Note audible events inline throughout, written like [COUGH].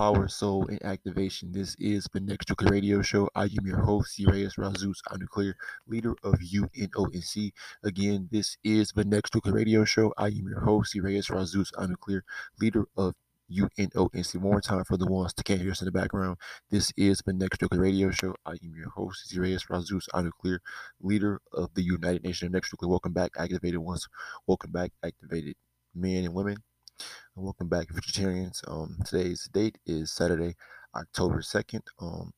Power, [LAUGHS] soul, and activation. This is the Next Nuclear Radio Show. I am your host, Sirius Razus, a nuclear leader of UNONC. Again, this is the Next Nuclear Radio Show. I am your host, Sirius Razus, a nuclear leader of UNONC. More time for the ones that can't hear us in the background. This is the Next Nuclear Radio Show. I am your host, Sirius Razus, a nuclear leader of the United Nations of Next Nuclear. Welcome back, activated ones. Welcome back, activated men and women and welcome back, Futuritarians. Um, today's date is Saturday, October 2nd. Um,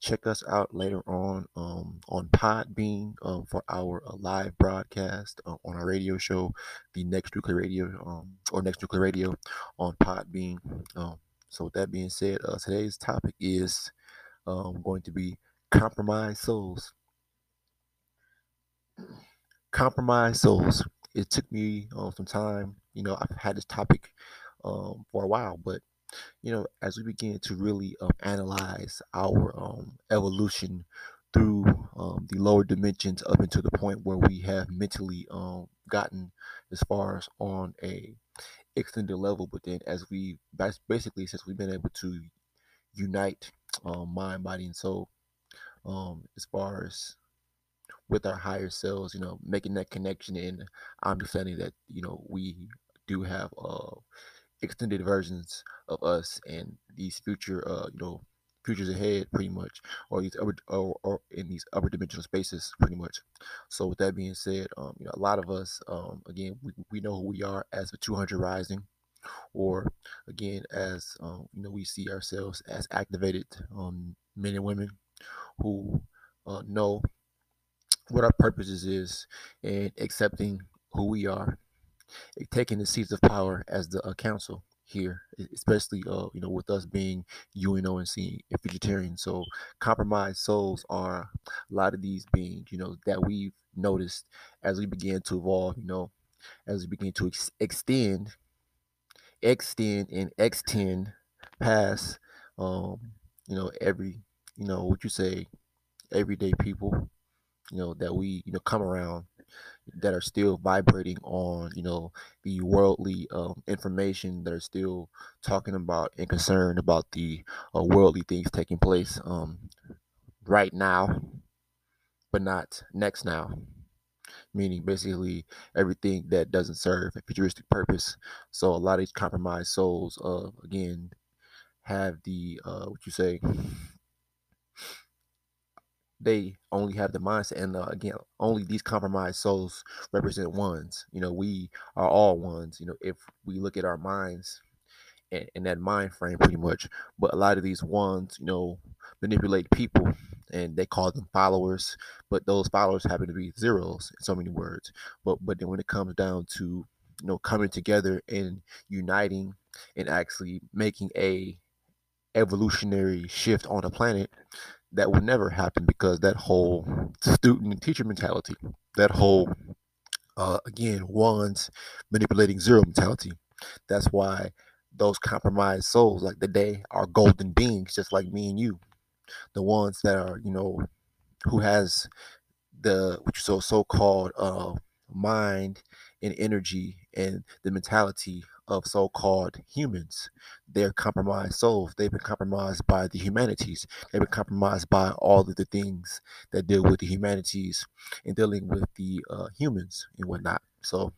check us out later on um, on Podbean um, for our uh, live broadcast uh, on our radio show, the Next Nuclear Radio um, or Next Nuclear Radio on Podbean. Um, so, with that being said, uh, today's topic is um, going to be compromised souls. Compromised souls. It took me uh, some time you know, I've had this topic um, for a while, but you know, as we begin to really um, analyze our um, evolution through um, the lower dimensions up into the point where we have mentally um, gotten as far as on a extended level, but then as we basically since we've been able to unite um, mind, body, and soul, as far as with our higher selves, you know, making that connection and understanding that you know we do have uh, extended versions of us and these future, uh, you know, futures ahead, pretty much, or these upper, or, or in these upper dimensional spaces, pretty much. So, with that being said, um, you know, a lot of us, um, again, we, we know who we are as the 200 Rising, or again, as um, you know, we see ourselves as activated um, men and women who uh, know what our purposes is and accepting who we are taking the seats of power as the uh, council here, especially uh, you know with us being UNONC and seeing Futuritarian. So compromised souls are a lot of these beings, you know, that we've noticed as we begin to evolve, you know, as we begin to ex- extend, extend and extend past, um, you know, every, you know, what you say, everyday people, you know, that we, you know, come around that are still vibrating on you know the worldly um, information that are still talking about and concerned about the uh, worldly things taking place um, right now but not next now. Meaning basically everything that doesn't serve a futuristic purpose. So a lot of these compromised souls uh, again have the uh, what you say they only have the mindset and uh, again only these compromised souls represent ones you know we are all ones you know if we look at our minds and, and that mind frame pretty much but a lot of these ones you know manipulate people and they call them followers but those followers happen to be zeros in so many words but but then when it comes down to you know coming together and uniting and actually making a evolutionary shift on the planet that will never happen because that whole student and teacher mentality, that whole uh, again one's manipulating zero mentality. That's why those compromised souls, like the day, are golden beings, just like me and you. The ones that are, you know, who has the which so so called uh, mind and energy and the mentality of so-called humans. They're compromised souls. They've been compromised by the humanities. They've been compromised by all of the things that deal with the humanities and dealing with the uh, humans and whatnot. So,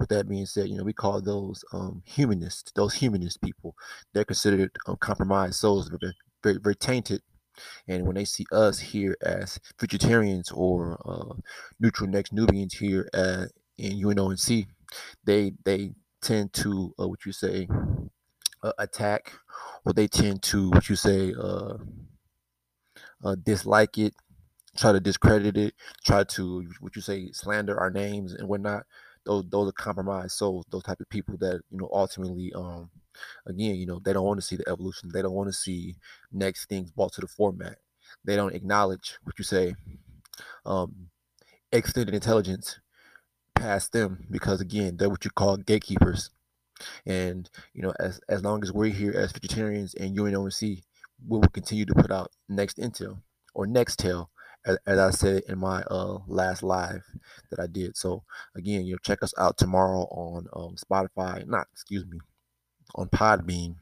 with that being said, you know we call those um, humanists. Those humanist people, they're considered um, compromised souls. Very, very, tainted and when they see us here as Futuritarians or uh, neutral next Nubians here at, in UNONC, they they tend to uh, what you say uh, attack, or they tend to what you say uh, uh, dislike it, try to discredit it, try to what you say slander our names and whatnot. Those those are compromised souls. Those type of people that you know ultimately, um, again, you know, they don't want to see the evolution. They don't want to see next things brought to the format. They don't acknowledge what you say, um, extended intelligence past them because again they're what you call gatekeepers. And you know as as long as we're here as Futuritarians and UNONC we will continue to put out next intel or next tell as, as I said in my uh last live that I did. So again you know check us out tomorrow on um, Spotify not excuse me on Podbean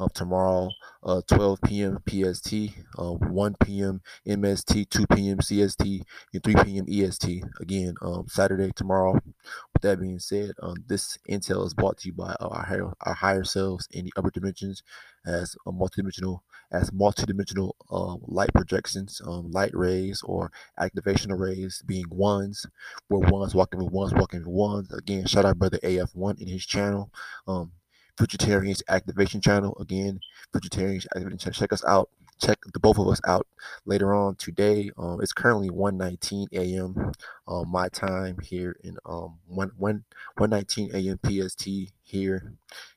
um, tomorrow, uh, 12 p.m. PST, uh, 1 p.m. MST, 2 p.m. CST, and 3 p.m. EST. Again, um, Saturday tomorrow. With that being said, um, this intel is brought to you by our higher, our higher selves in the upper dimensions as a multidimensional as multidimensional um, light projections, um, light rays or activation rays being ones, where ones walking with ones walking with ones. Again, shout out brother AF1 in his channel. Um, Futuritarians Activation channel. Again, Futuritarians Activation. Channel. Check us out. Check the both of us out later on today. Um, it's currently 1:19 a.m. Um, my time here in um 1 1 1:19 a.m. PST here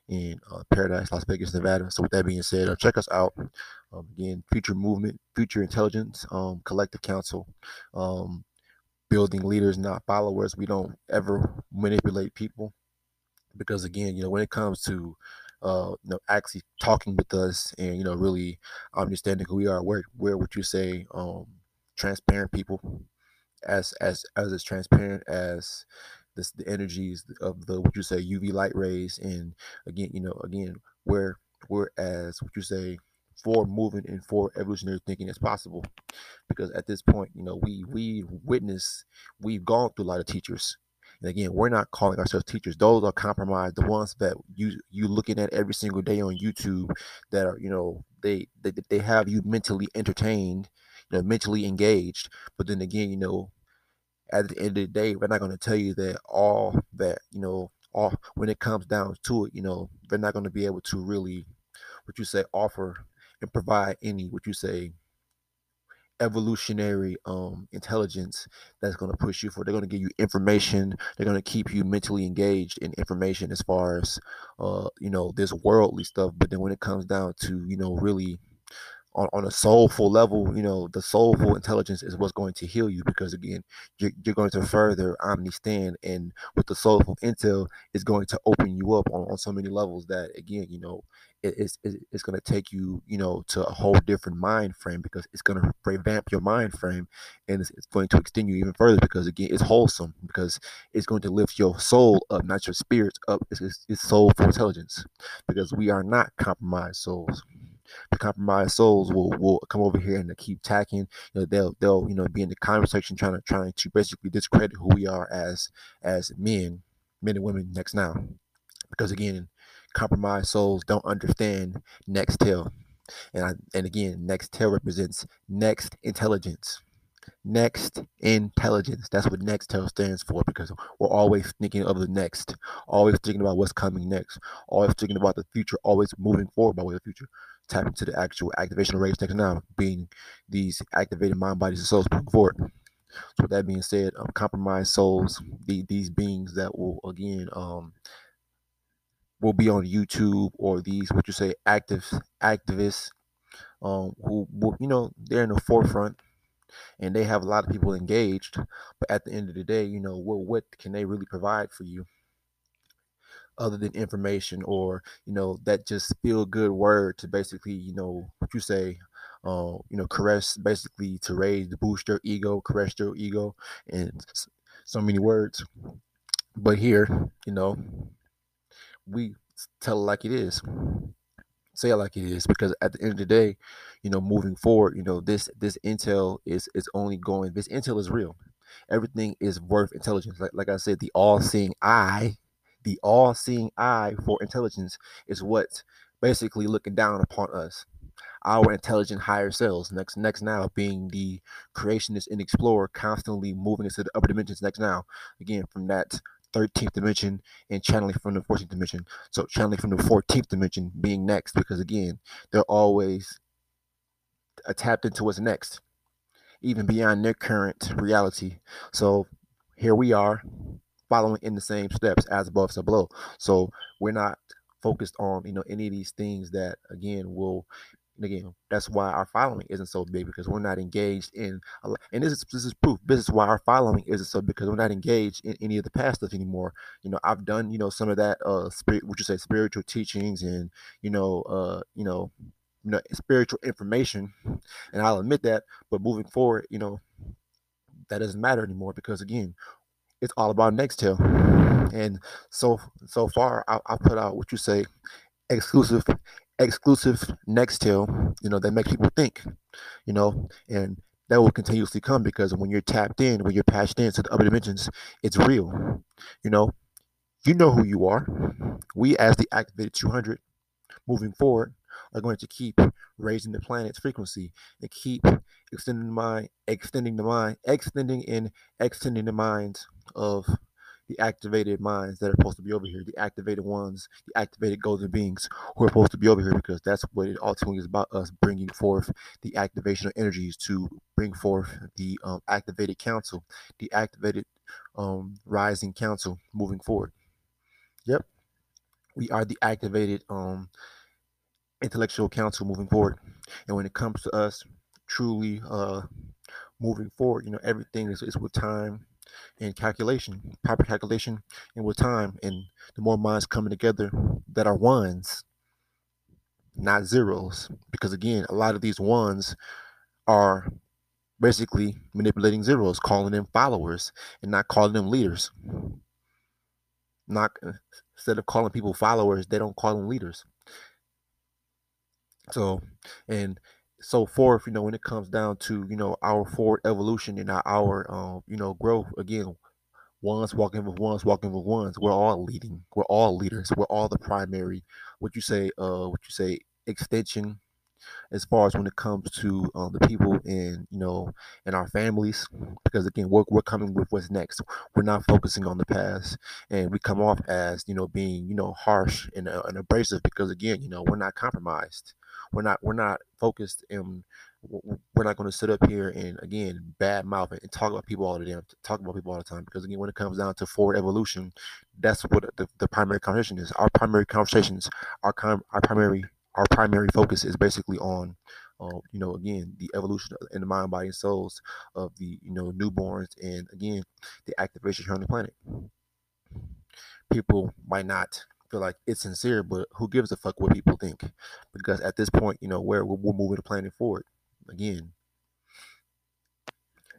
in uh, Paradise, Las Vegas, Nevada. So with that being said, uh, check us out. Um, again, Future Movement, Future Intelligence, um, Collective Council. Um, building leaders, not followers. We don't ever manipulate people because again, you know, when it comes to uh, you know, actually talking with us and you know, really understanding who we are, where where would you say um, transparent people, as as as as transparent as this the energies of the what you say UV light rays, and again, you know, again, where whereas what you say for moving and for evolutionary thinking is possible. Because at this point you know we we witness we've gone through a lot of teachers and again, we're not calling ourselves teachers. Those are compromised. The ones that you you looking at every single day on YouTube that are, you know, they they, they have you mentally entertained, you know, mentally engaged. But then again, you know, at the end of the day, we're not going to tell you that all that, you know, all when it comes down to it, you know, they're not going to be able to really, what you say, offer and provide any, what you say, evolutionary um intelligence that's going to push you for they're going to give you information. They're going to keep you mentally engaged in information as far as uh you know this worldly stuff but then when it comes down to you know really on, on a soulful level, you know, the soulful intelligence is what's going to heal you because again, you're, you're going to further understand and with the soulful intel is going to open you up on, on so many levels that again, you know, it, it's, it's going to take you, you know, to a whole different mind frame because it's going to revamp your mind frame and it's, it's going to extend you even further because again, it's wholesome because it's going to lift your soul up, not your spirit up. It's, it's, it's soulful intelligence because we are not compromised souls the compromised souls will will come over here and keep tacking. You know, they'll they'll you know be in the conversation trying to trying to basically discredit who we are as as men, men and women next now. Because again, compromised souls don't understand Nextel. And I and again, Nextel represents next intelligence. Next intelligence. That's what Nextel stands for because we're always thinking of the next, always thinking about what's coming next, always thinking about the future, always moving forward by way of the future tap into the actual activation rates next now, being these activated mind, bodies, and souls moving forward. So with that being said, um, compromised souls, the, these beings that will again um, will be on YouTube or these what you say active activists um, who you know they're in the forefront and they have a lot of people engaged. But at the end of the day, you know what what can they really provide for you? other than information or you know that just feel good word to basically you know what you say uh, you know caress basically to raise the boost ego caress your ego and so many words but here you know we tell it like it is. Say it like it is because at the end of the day you know moving forward you know this this intel is is only going this intel is real. Everything is worth intelligence. Like, like i said the all-seeing eye the all-seeing eye for intelligence is what's basically looking down upon us. Our intelligent higher selves next next now being the creationist and explorer constantly moving into the upper dimensions next now. Again from that 13th dimension and channeling from the 14th dimension. So channeling from the 14th dimension being next because again they're always tapped into what's next even beyond their current reality. So here we are following in the same steps as above so below. So we're not focused on you know any of these things that again will again that's why our following isn't so big because we're not engaged in and this is this is proof this is why our following isn't so because we're not engaged in any of the past stuff anymore you know i've done you know some of that uh spirit would you say spiritual teachings and you know uh you know you know spiritual information and i'll admit that but moving forward you know that doesn't matter anymore because again it's all about Nextel. And so so far, I, I put out what you say exclusive exclusive next Nextel, you know, that makes people think, you know, and that will continuously come because when you're tapped in, when you're patched into the other dimensions, it's real. You know, you know who you are. We, as the activated 200, moving forward, are going to keep raising the planet's frequency and keep extending the mind, extending the mind, extending and extending the minds of the activated minds that are supposed to be over here, the activated ones, the activated golden beings who are supposed to be over here, because that's what it ultimately is about us bringing forth the activation of energies to bring forth the um, activated council, the activated um, rising council moving forward. Yep, we are the activated um, intellectual council moving forward. And when it comes to us truly uh, moving forward, you know, everything is, is with time and calculation, proper calculation, and with time. And the more minds coming together that are ones, not zeros, because again, a lot of these ones are basically manipulating zeros, calling them followers and not calling them leaders. Not instead of calling people followers, they don't call them leaders. So, and so forth, you know, when it comes down to, you know, our forward evolution and our, um, you know, growth, again, ones walking with ones walking with ones, we're all leading. We're all leaders. We're all the primary, what you say, uh, what you say, extension as far as when it comes to um, the people in you know in our families because again we're, we're coming with what's next we're not focusing on the past and we come off as you know being you know harsh and, uh, and abrasive because again you know we're not compromised we're not we're not focused in we're not going to sit up here and again bad mouth and talk about people all the damn talk about people all the time because again when it comes down to forward evolution that's what the, the primary conversation is. Our primary conversations our our primary our primary focus is basically on uh, you know again the evolution in the mind body and souls of the you know newborns and again the activation here on the planet. People might not feel like it's sincere, but who gives a fuck what people think? Because at this point, you know, where we're, we're moving the planet forward again,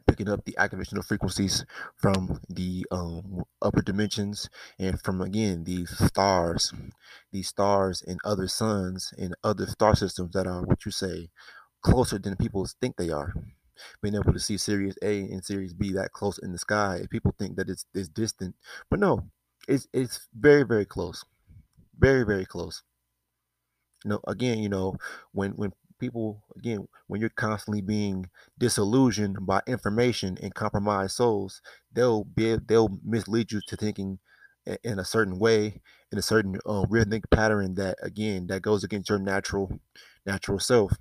picking up the activation of frequencies from the um, upper dimensions and from again these stars, these stars and other suns and other star systems that are what you say closer than people think they are being able to see Sirius A and Sirius B that close in the sky. if People think that it's, it's distant, but no, it's it's very very close very very close. You know again you know when when people again when you're constantly being disillusioned by information and compromised souls they'll be they'll mislead you to thinking in a certain way in a certain uh, rhythmic pattern that again that goes against your natural natural self.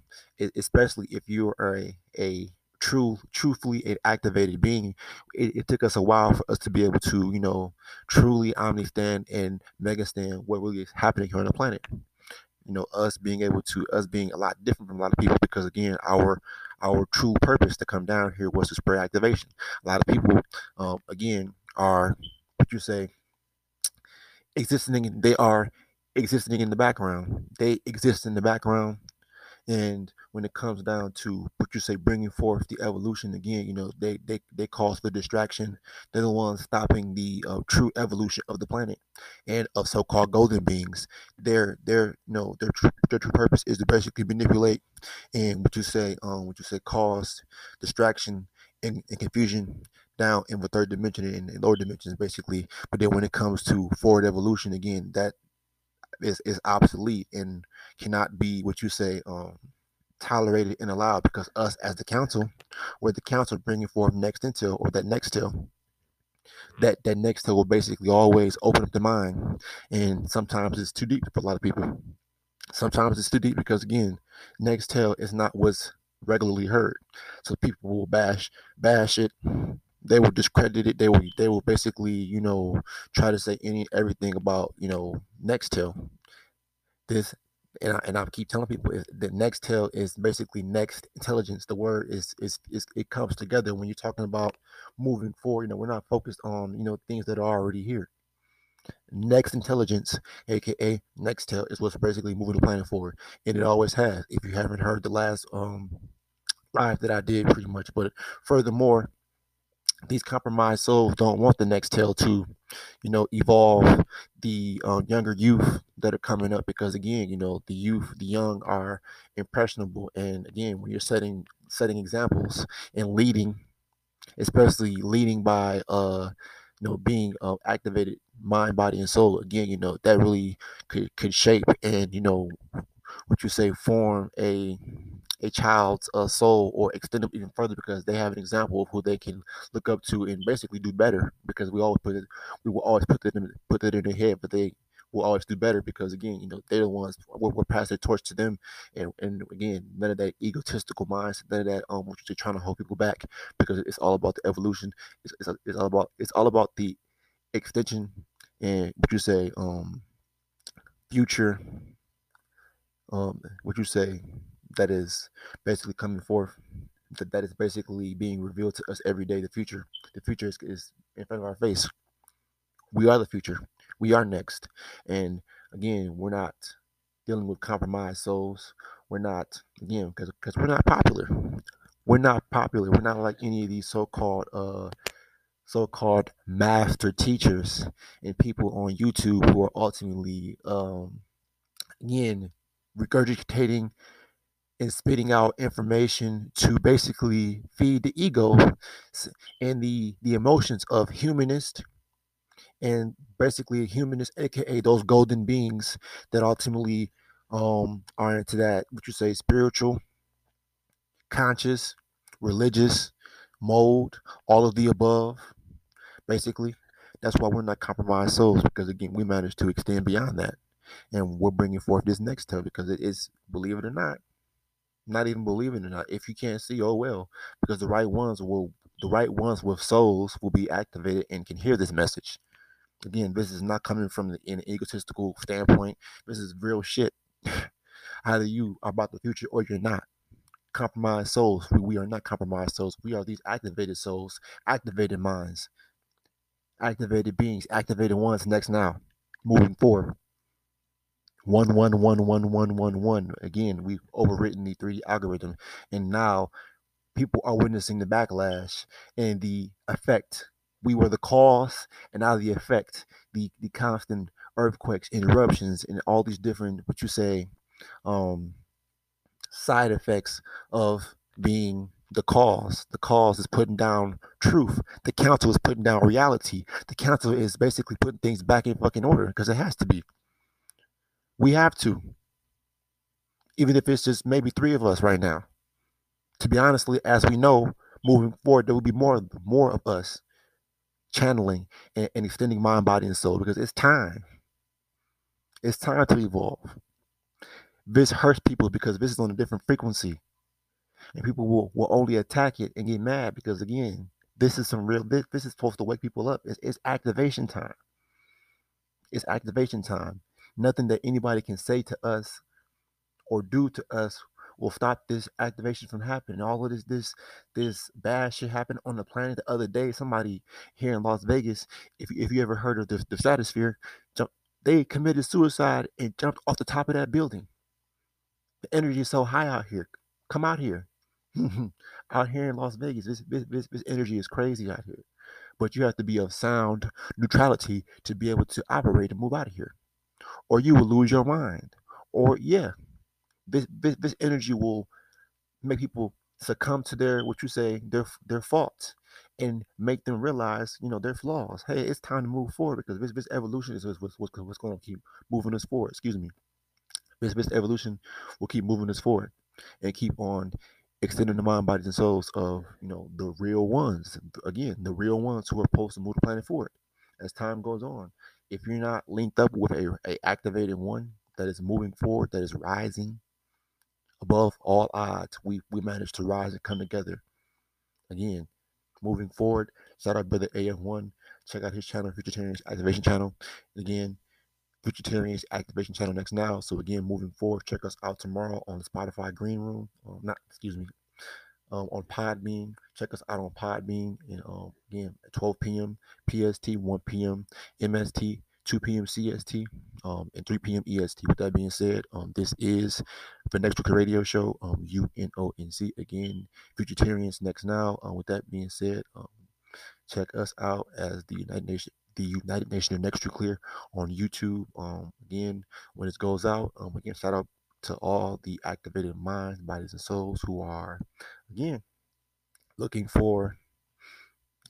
Especially if you are a, a true truthfully an activated being it, it, took us a while for us to be able to you know truly understand and mega stand what really is happening here on the planet. You know us being able to us being a lot different from a lot of people because again our our true purpose to come down here was to spread activation. A lot of people um, again are what you say existing they are existing in the background. They exist in the background and when it comes down to what you say, bringing forth the evolution again, you know, they they they cause the distraction. They're the ones stopping the uh, true evolution of the planet and of so-called golden beings. Their their you know their true their true purpose is to basically manipulate and what you say, um, what you say, cause distraction and, and confusion down in the third dimension and lower dimensions basically but then when it comes to forward evolution again that is, is obsolete and cannot be what you say um, tolerated and allowed because us as the council, where the council bringing forth next intel or that next till, that that next till will basically always open up the mind, and sometimes it's too deep for a lot of people. Sometimes it's too deep because again, next tell is not what's regularly heard, so people will bash bash it they will discredit it. They will they will basically you know try to say any everything about you know Nextel. This and I, and I keep telling people that Nextel is basically next intelligence. The word is, is is it comes together when you're talking about moving forward. You know we're not focused on you know things that are already here. Next intelligence, aka Nextel, is what's basically moving the planet forward, and it always has. If you haven't heard the last um live that I did, pretty much, but furthermore these compromised souls don't want the Nextel to, you know, evolve the uh, younger youth that are coming up because again, you know, the youth, the young are impressionable, and again, when you're setting setting examples and leading, especially leading by uh, you know, being uh, activated mind, body, and soul. Again, you know, that really could could shape and you know, what you say, form a a child's uh, soul or extend them even further because they have an example of who they can look up to and basically do better because we always put it we will always put it in put it in their head but they will always do better because again you know they're the ones we're, we're passing the torch to them and and again none of that egotistical mindset none of that um what you're trying to hold people back because it's all about the evolution. It's, it's, it's all about it's all about the extension and what you say um future um what you say that is basically coming forth that, that is basically being revealed to us every day. The future the future is, is in front of our face. We are the future. We are next. And again we're not dealing with compromised souls. We're not again because because we're not popular. We're not popular. We're not like any of these so-called uh so-called master teachers and people on youtube who are ultimately um again regurgitating and spitting out information to basically feed the ego and the the emotions of humanist and basically humanist aka those golden beings that ultimately um are into that what you say spiritual conscious religious mold all of the above basically. That's why we're not compromised souls because again we managed to extend beyond that and we're bringing forth this next tale because it is believe it or not not even believing or not. If you can't see, oh well, because the right ones will, the right ones with souls will be activated and can hear this message. Again, this is not coming from the, an egotistical standpoint. This is real shit. [LAUGHS] Either you are about the future or you're not. Compromised souls. We are not compromised souls. We are these activated souls, activated minds, activated beings, activated ones next now, moving forward one one one one one one one. Again, we've overwritten the 3D algorithm, and now people are witnessing the backlash and the effect. We were the cause, and now the effect, the the constant earthquakes, eruptions, and all these different what you say, um, side effects of being the cause. The cause is putting down truth. The council is putting down reality. The council is basically putting things back in fucking order because it has to be. We have to. Even if it's just maybe three of us right now. To be honestly, as we know, moving forward, there will be more more of us channeling and, and extending mind, body, and soul because it's time. It's time to evolve. This hurts people because this is on a different frequency. And people will, will only attack it and get mad because again, this is some real this, this is supposed to wake people up. It's, it's activation time. It's activation time. Nothing that anybody can say to us or do to us will stop this activation from happening. All of this, this, this bad shit happened on the planet the other day. Somebody here in Las Vegas, if if you ever heard of the, the stratosphere, jump, they committed suicide and jumped off the top of that building. The energy is so high out here. Come out here. [LAUGHS] out here in Las Vegas, this, this, this, this energy is crazy out here. But you have to be of sound neutrality to be able to operate and move out of here or you will lose your mind. Or yeah, this this, this energy will make people succumb to their what you say their their faults and make them realize you know their flaws. Hey, it's time to move forward because this this evolution is what's, what's, what's going to keep moving us forward. Excuse me. This this evolution will keep moving us forward and keep on extending the mind, bodies, and souls of you know the real ones. Again, the real ones who are supposed to move the planet forward as time goes on if you're not linked up with a, a activated one that is moving forward, that is rising above all odds, we we managed to rise and come together. Again, moving forward. Shout out brother AF1. Check out his channel, Futuritarians Activation Channel. Again, Futuritarians Activation Channel next now. So again, moving forward, check us out tomorrow on the Spotify Green Room. Um, not excuse me, um, on Podbean. Check us out on Podbean. And um, again, at 12 p.m. PST, 1 p.m. MST, 2 p.m. CST, um, and 3 p.m. EST. With that being said, um, this is the Next Week Radio Show, um, UNONC. Again, Futuritarians next now. Um, with that being said, um, check us out as the United Nation, the United Nation of Next Clear on YouTube. Um, again, when it goes out, um, again, shout out to all the activated minds, bodies, and souls who are, again, looking for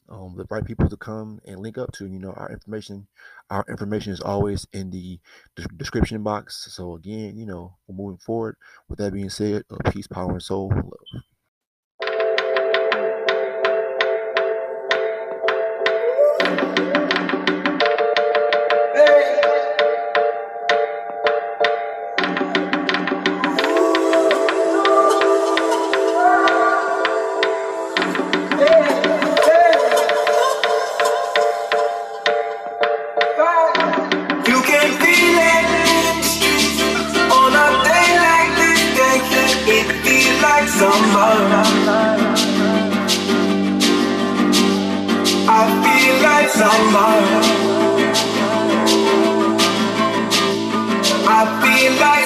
um, the right people to come and link up to. You know, our information, our information is always in the description box. So again, you know, we're moving forward. With that being said, uh, peace, power, and soul, love.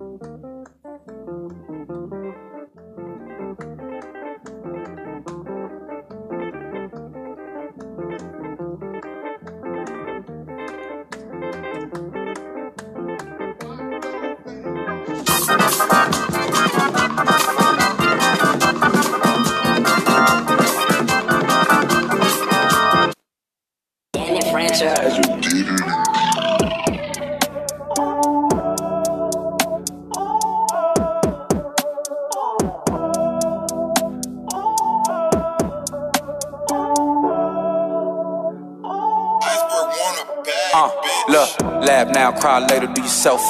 Uh,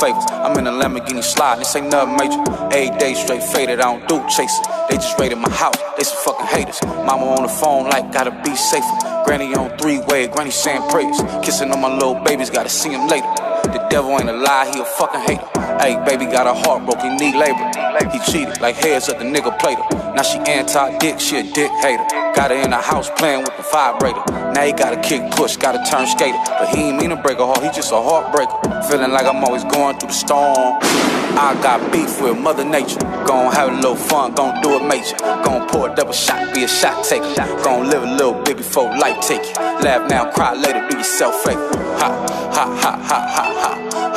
favors. I'm in a Lamborghini slide, this ain't nothing major. Eight days straight faded, I don't do chasing. They just raided my house, they some fucking haters. Mama on the phone, like, gotta be safer. Granny on three way, granny saying prayers. Kissing on my little babies, gotta see him later. The devil ain't a lie, he a fucking hater. Hey, baby got a heart broken, need labor. He cheated, like heads up the nigga her. Now she anti-dick, she a dick hater. Got her in the house playing with the vibrator. Now he gotta kick push, gotta turn skater. But he ain't mean to break a heart, he just a heartbreaker. Feeling like I'm always going through the storm. I got beef with Mother Nature. Gon' have a little fun, gon' do it major. Gon' pour a double shot, be a shot taker. Gon' live a little bit before life take you. Laugh now, cry later, do yourself favor. Ha, ha, ha, ha.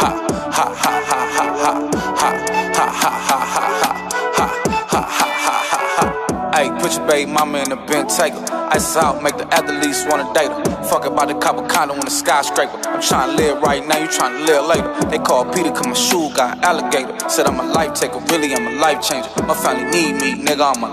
Ha, ha, ha, ha, ha, ha. Ha, ha, ha, ha, ha, ha. Ha, put your baby mama in the Bentayga. Ice out, make the athletes wanna date her. Fuck about the copper condo in the skyscraper. I'm trying to live right now, you trying to live later. They call Peter cause my shoe got alligator. Said I'm a life taker, really I'm a life changer. My family need me, nigga, I'm a